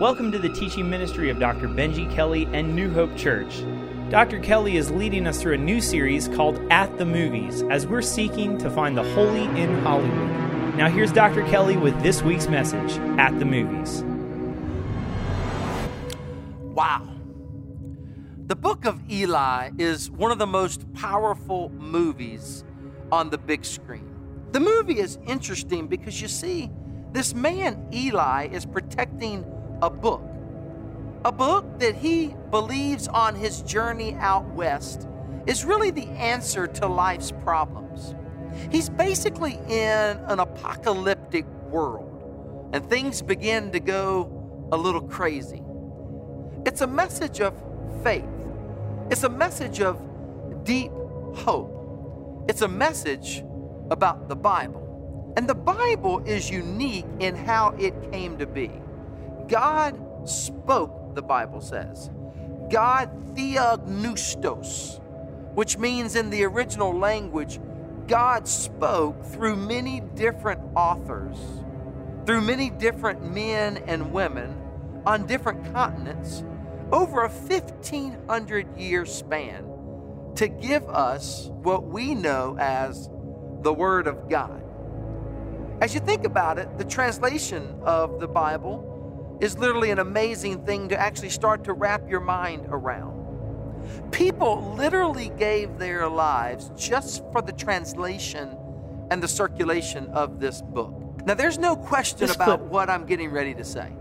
Welcome to the teaching ministry of Dr. Benji Kelly and New Hope Church. Dr. Kelly is leading us through a new series called At the Movies as we're seeking to find the holy in Hollywood. Now, here's Dr. Kelly with this week's message At the Movies. Wow. The book of Eli is one of the most powerful movies on the big screen. The movie is interesting because you see, this man, Eli, is protecting a book. A book that he believes on his journey out west is really the answer to life's problems. He's basically in an apocalyptic world, and things begin to go a little crazy. It's a message of faith, it's a message of deep hope, it's a message about the Bible. And the Bible is unique in how it came to be. God spoke, the Bible says. God theopneustos, which means in the original language, God spoke through many different authors, through many different men and women on different continents over a 1500 year span to give us what we know as the Word of God. As you think about it, the translation of the Bible is literally an amazing thing to actually start to wrap your mind around. People literally gave their lives just for the translation and the circulation of this book. Now, there's no question This about what I'm getting ready to say.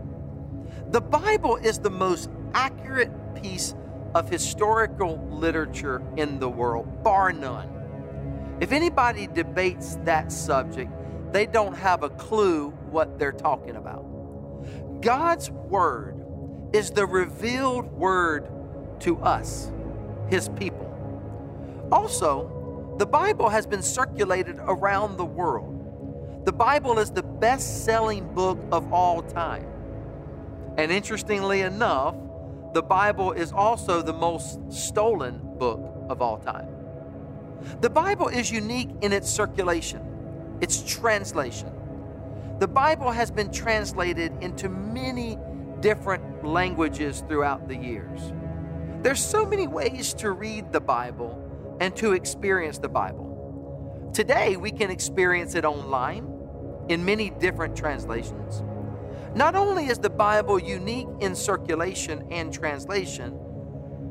The Bible is the most accurate piece of historical literature in the world, bar none. If anybody debates that subject, they don't have a clue what they're talking about. God's Word is the revealed Word to us, His people. Also, the Bible has been circulated around the world. The Bible is the best selling book of all time. And interestingly enough, the Bible is also the most stolen book of all time. The Bible is unique in its circulation, its translation. The Bible has been translated into many different languages throughout the years. There's so many ways to read the Bible and to experience the Bible. Today, we can experience it online in many different translations. Not only is the Bible unique in circulation and translation,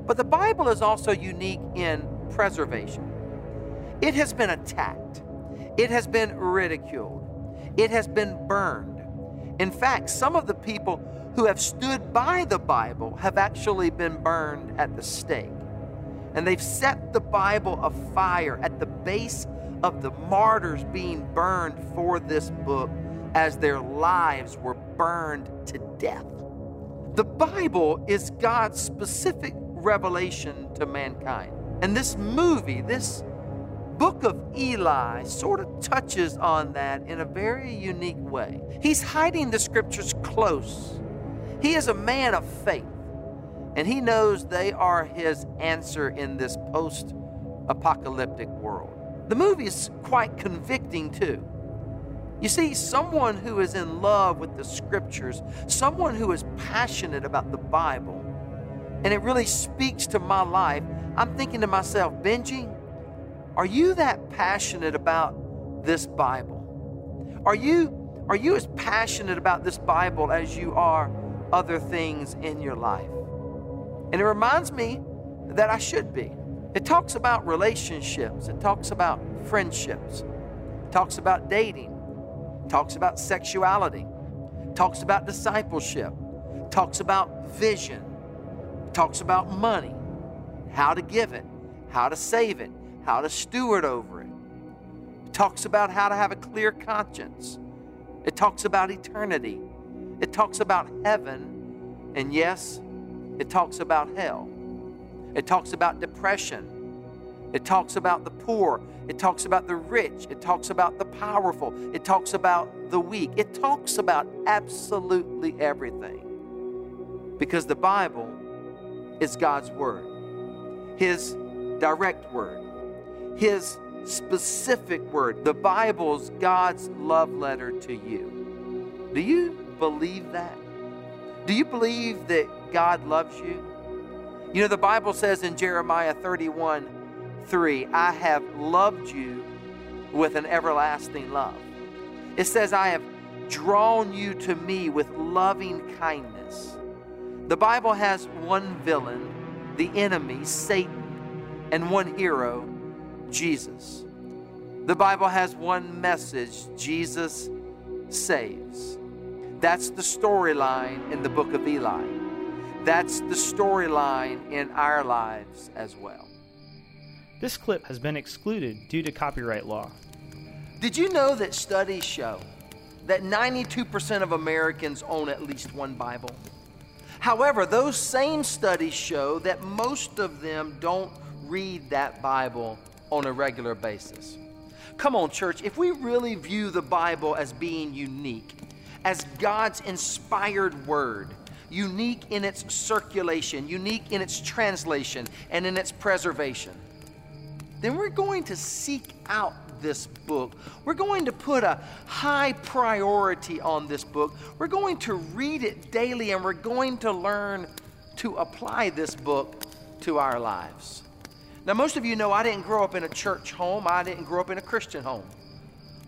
but the Bible is also unique in preservation. It has been attacked, it has been ridiculed, it has been burned. In fact, some of the people who have stood by the Bible have actually been burned at the stake. And they've set the Bible afire at the base of the martyrs being burned for this book as their lives were burned to death. The Bible is God's specific revelation to mankind. And this movie, this book of Eli, sort of touches on that in a very unique way. He's hiding the scriptures close. He is a man of faith, and he knows they are his answer in this post apocalyptic world. The movie is quite convicting, too. You see, someone who is in love with the scriptures, someone who is passionate about the Bible, and it really speaks to my life, I'm thinking to myself, Benji, are you that passionate about this Bible? Are you are you as passionate about this Bible as you are other things in your life? And it reminds me that I should be. It talks about relationships, it talks about friendships, it talks about dating, it talks about sexuality, it talks about discipleship, it talks about vision, it talks about money, how to give it, how to save it, how to steward over it. It talks about how to have a clear conscience. It talks about eternity. It talks about heaven. And yes, it talks about hell. It talks about depression. It talks about the poor. It talks about the rich. It talks about the powerful. It talks about the weak. It talks about absolutely everything. Because the Bible is God's Word, His direct Word, His specific Word. The Bible's God's love letter to you. Do you believe that? Do you believe that God loves you? You know, the Bible says in Jeremiah 31 3, I have loved you with an everlasting love. It says, I have drawn you to me with loving kindness. The Bible has one villain, the enemy, Satan, and one hero, Jesus. The Bible has one message Jesus saves. That's the storyline in the book of Eli. That's the storyline in our lives as well. This clip has been excluded due to copyright law. Did you know that studies show that 92% of Americans own at least one Bible? However, those same studies show that most of them don't read that Bible on a regular basis. Come on, church, if we really view the Bible as being unique, as God's inspired word, unique in its circulation, unique in its translation, and in its preservation, then we're going to seek out this book. We're going to put a high priority on this book. We're going to read it daily and we're going to learn to apply this book to our lives. Now, most of you know I didn't grow up in a church home, I didn't grow up in a Christian home.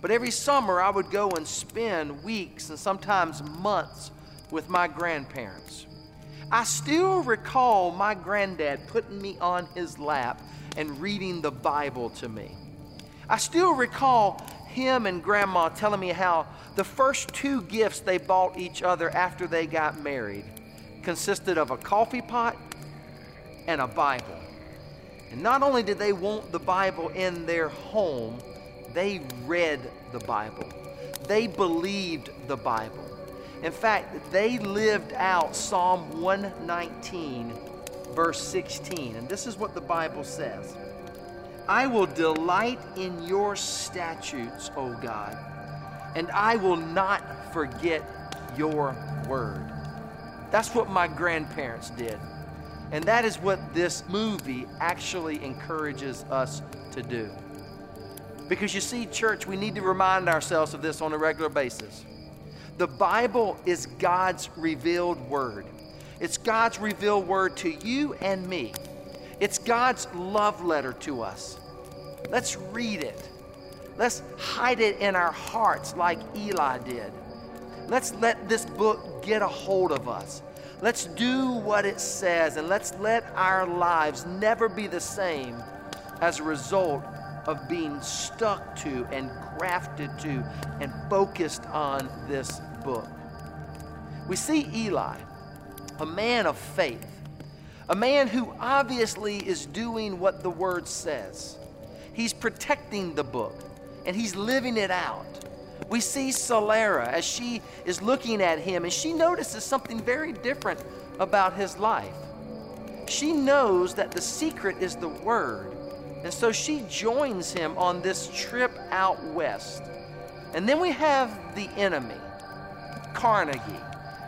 But every summer I would go and spend weeks and sometimes months with my grandparents. I still recall my granddad putting me on his lap and reading the Bible to me. I still recall him and grandma telling me how the first two gifts they bought each other after they got married consisted of a coffee pot and a Bible. And not only did they want the Bible in their home, they read the Bible. They believed the Bible. In fact, they lived out Psalm 119, verse 16. And this is what the Bible says I will delight in your statutes, O God, and I will not forget your word. That's what my grandparents did. And that is what this movie actually encourages us to do. Because you see, church, we need to remind ourselves of this on a regular basis. The Bible is God's revealed word. It's God's revealed word to you and me. It's God's love letter to us. Let's read it. Let's hide it in our hearts like Eli did. Let's let this book get a hold of us. Let's do what it says and let's let our lives never be the same as a result of being stuck to and grafted to and focused on this book. We see Eli, a man of faith, a man who obviously is doing what the word says. He's protecting the book and he's living it out. We see Solara as she is looking at him and she notices something very different about his life. She knows that the secret is the word, and so she joins him on this trip out west. And then we have the enemy, Carnegie,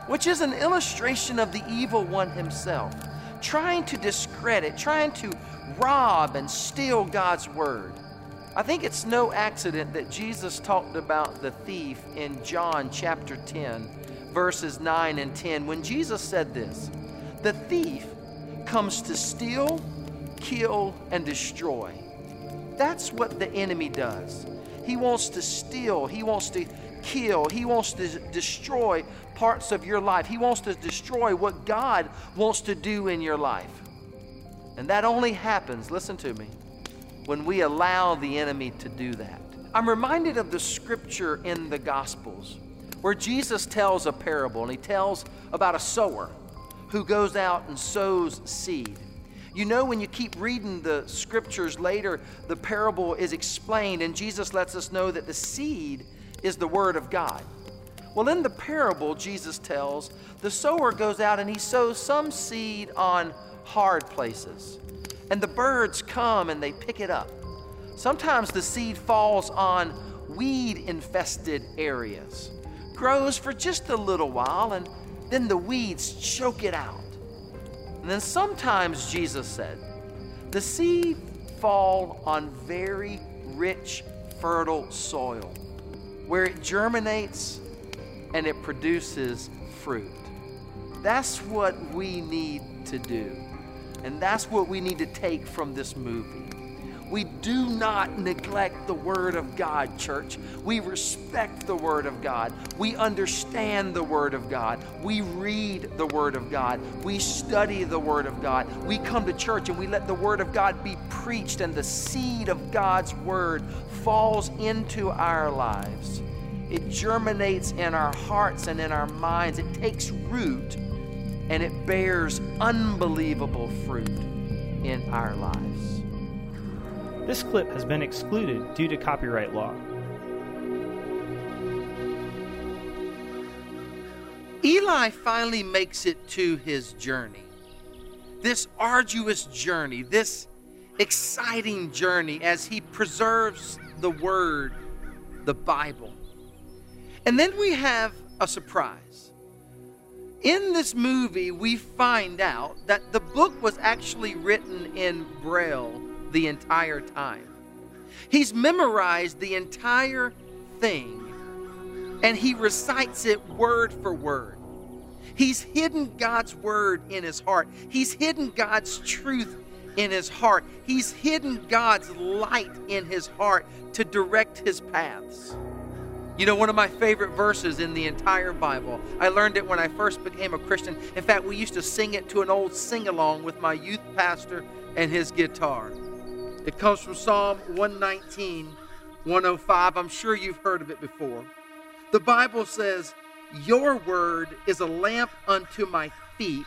which is an illustration of the evil one himself, trying to discredit, trying to rob and steal God's word. I think it's no accident that Jesus talked about the thief in John chapter 10, verses 9 and 10, when Jesus said this The thief comes to steal, kill, and destroy. That's what the enemy does. He wants to steal, he wants to kill, he wants to destroy parts of your life, he wants to destroy what God wants to do in your life. And that only happens, listen to me, when we allow the enemy to do that. I'm reminded of the scripture in the Gospels where Jesus tells a parable and he tells about a sower who goes out and sows seed. You know, when you keep reading the scriptures later, the parable is explained, and Jesus lets us know that the seed is the word of God. Well, in the parable, Jesus tells the sower goes out and he sows some seed on hard places. And the birds come and they pick it up. Sometimes the seed falls on weed infested areas, grows for just a little while, and then the weeds choke it out. And then sometimes, Jesus said, the seed fall on very rich, fertile soil where it germinates and it produces fruit. That's what we need to do. And that's what we need to take from this movie. We do not neglect the Word of God, church. We respect the Word of God. We understand the Word of God. We read the Word of God. We study the Word of God. We come to church and we let the Word of God be preached, and the seed of God's Word falls into our lives. It germinates in our hearts and in our minds. It takes root and it bears unbelievable fruit in our lives. This clip has been excluded due to copyright law. Eli finally makes it to his journey. This arduous journey, this exciting journey as he preserves the Word, the Bible. And then we have a surprise. In this movie, we find out that the book was actually written in Braille the entire time. He's memorized the entire thing and he recites it word for word. He's hidden God's word in his heart. He's hidden God's truth in his heart. He's hidden God's light in his heart to direct his paths. You know, one of my favorite verses in the entire Bible, I learned it when I first became a Christian. In fact, we used to sing it to an old sing along with my youth pastor and his guitar. It comes from Psalm 119, 105. I'm sure you've heard of it before. The Bible says, Your word is a lamp unto my feet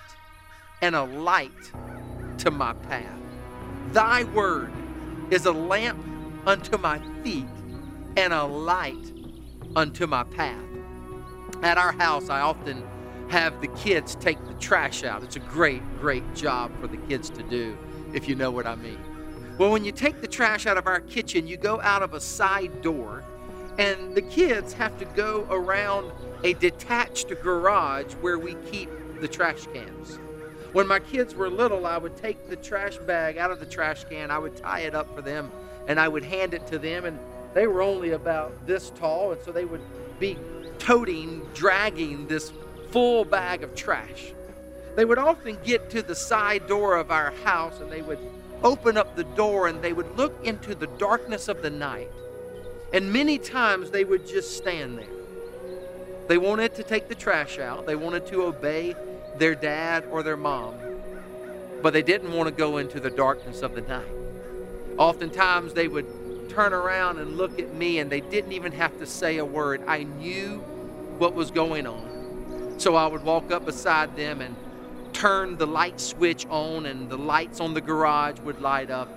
and a light to my path. Thy word is a lamp unto my feet and a light unto my path. At our house, I often have the kids take the trash out. It's a great, great job for the kids to do, if you know what I mean. Well, when you take the trash out of our kitchen, you go out of a side door, and the kids have to go around a detached garage where we keep the trash cans. When my kids were little, I would take the trash bag out of the trash can, I would tie it up for them, and I would hand it to them, and they were only about this tall, and so they would be toting, dragging this full bag of trash. They would often get to the side door of our house and they would open up the door and they would look into the darkness of the night. And many times they would just stand there. They wanted to take the trash out, they wanted to obey their dad or their mom, but they didn't want to go into the darkness of the night. Oftentimes they would turn around and look at me and they didn't even have to say a word. I knew what was going on. So I would walk up beside them and turn the light switch on, and the lights on the garage would light up,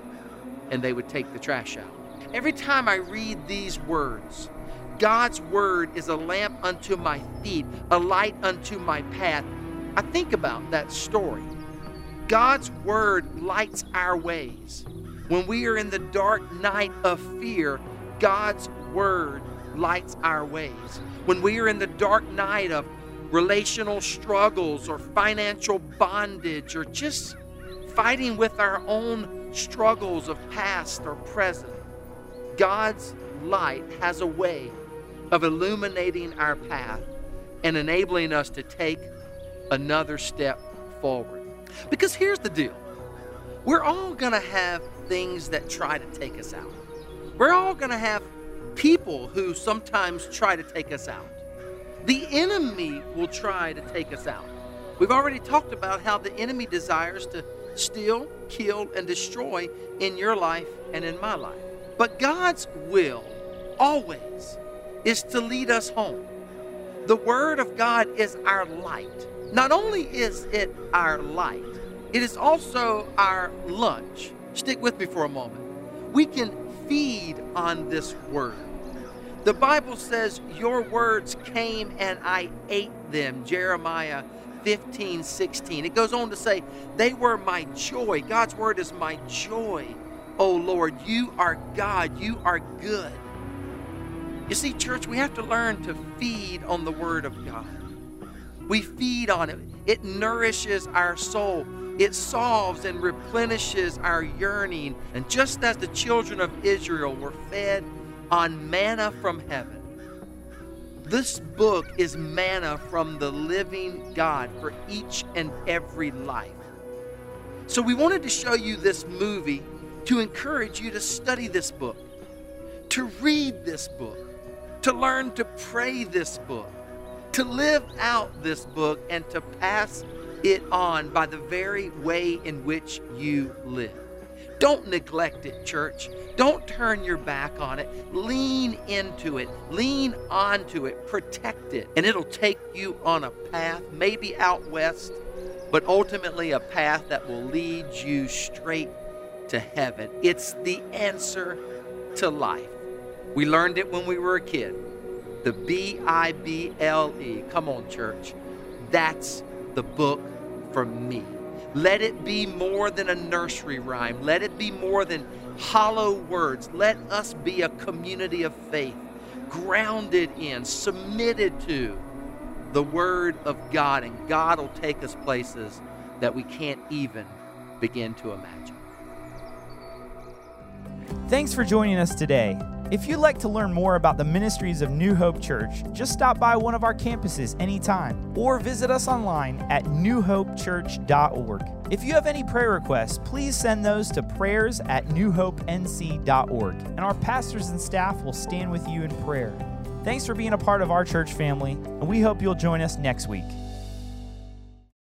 and they would take the trash out. Every time I read these words, God's word is a lamp unto my feet, a light unto my path. I think about that story. God's word lights our ways. When we are in the dark night of fear, God's word lights our ways. When we are in the dark night of relational struggles or financial bondage or just fighting with our own struggles of past or present, God's light has a way of illuminating our path and enabling us to take another step forward. Because here's the deal we're all going to have things that try to take us out, we're all going to have people who sometimes try to take us out. The enemy will try to take us out. We've already talked about how the enemy desires to steal, kill, and destroy in your life and in my life. But God's will always is to lead us home. The Word of God is our light. Not only is it our light, it is also our lunch. Stick with me for a moment. We can feed on this Word. The Bible says, Your words came and I ate them. Jeremiah 15, 16. It goes on to say, They were my joy. God's word is my joy. Oh Lord, you are God. You are good. You see, church, we have to learn to feed on the word of God. We feed on it, it nourishes our soul. It solves and replenishes our yearning. And just as the children of Israel were fed on manna from heaven. This book is manna from the living God for each and every life. So we wanted to show you this movie to encourage you to study this book, to read this book, to learn to pray this book, to live out this book, and to pass it on by the very way in which you live. Don't neglect it, church. Don't turn your back on it. Lean into it. Lean onto it. Protect it. And it'll take you on a path, maybe out west, but ultimately a path that will lead you straight to heaven. It's the answer to life. We learned it when we were a kid. The B I B L E. Come on, church. That's the book for me. Let it be more than a nursery rhyme. Let it be more than hollow words. Let us be a community of faith, grounded in, submitted to the Word of God, and God will take us places that we can't even begin to imagine. Thanks for joining us today. If you'd like to learn more about the ministries of New Hope Church, just stop by one of our campuses anytime or visit us online at newhopechurch.org. If you have any prayer requests, please send those to prayers at newhopenc.org, and our pastors and staff will stand with you in prayer. Thanks for being a part of our church family, and we hope you'll join us next week.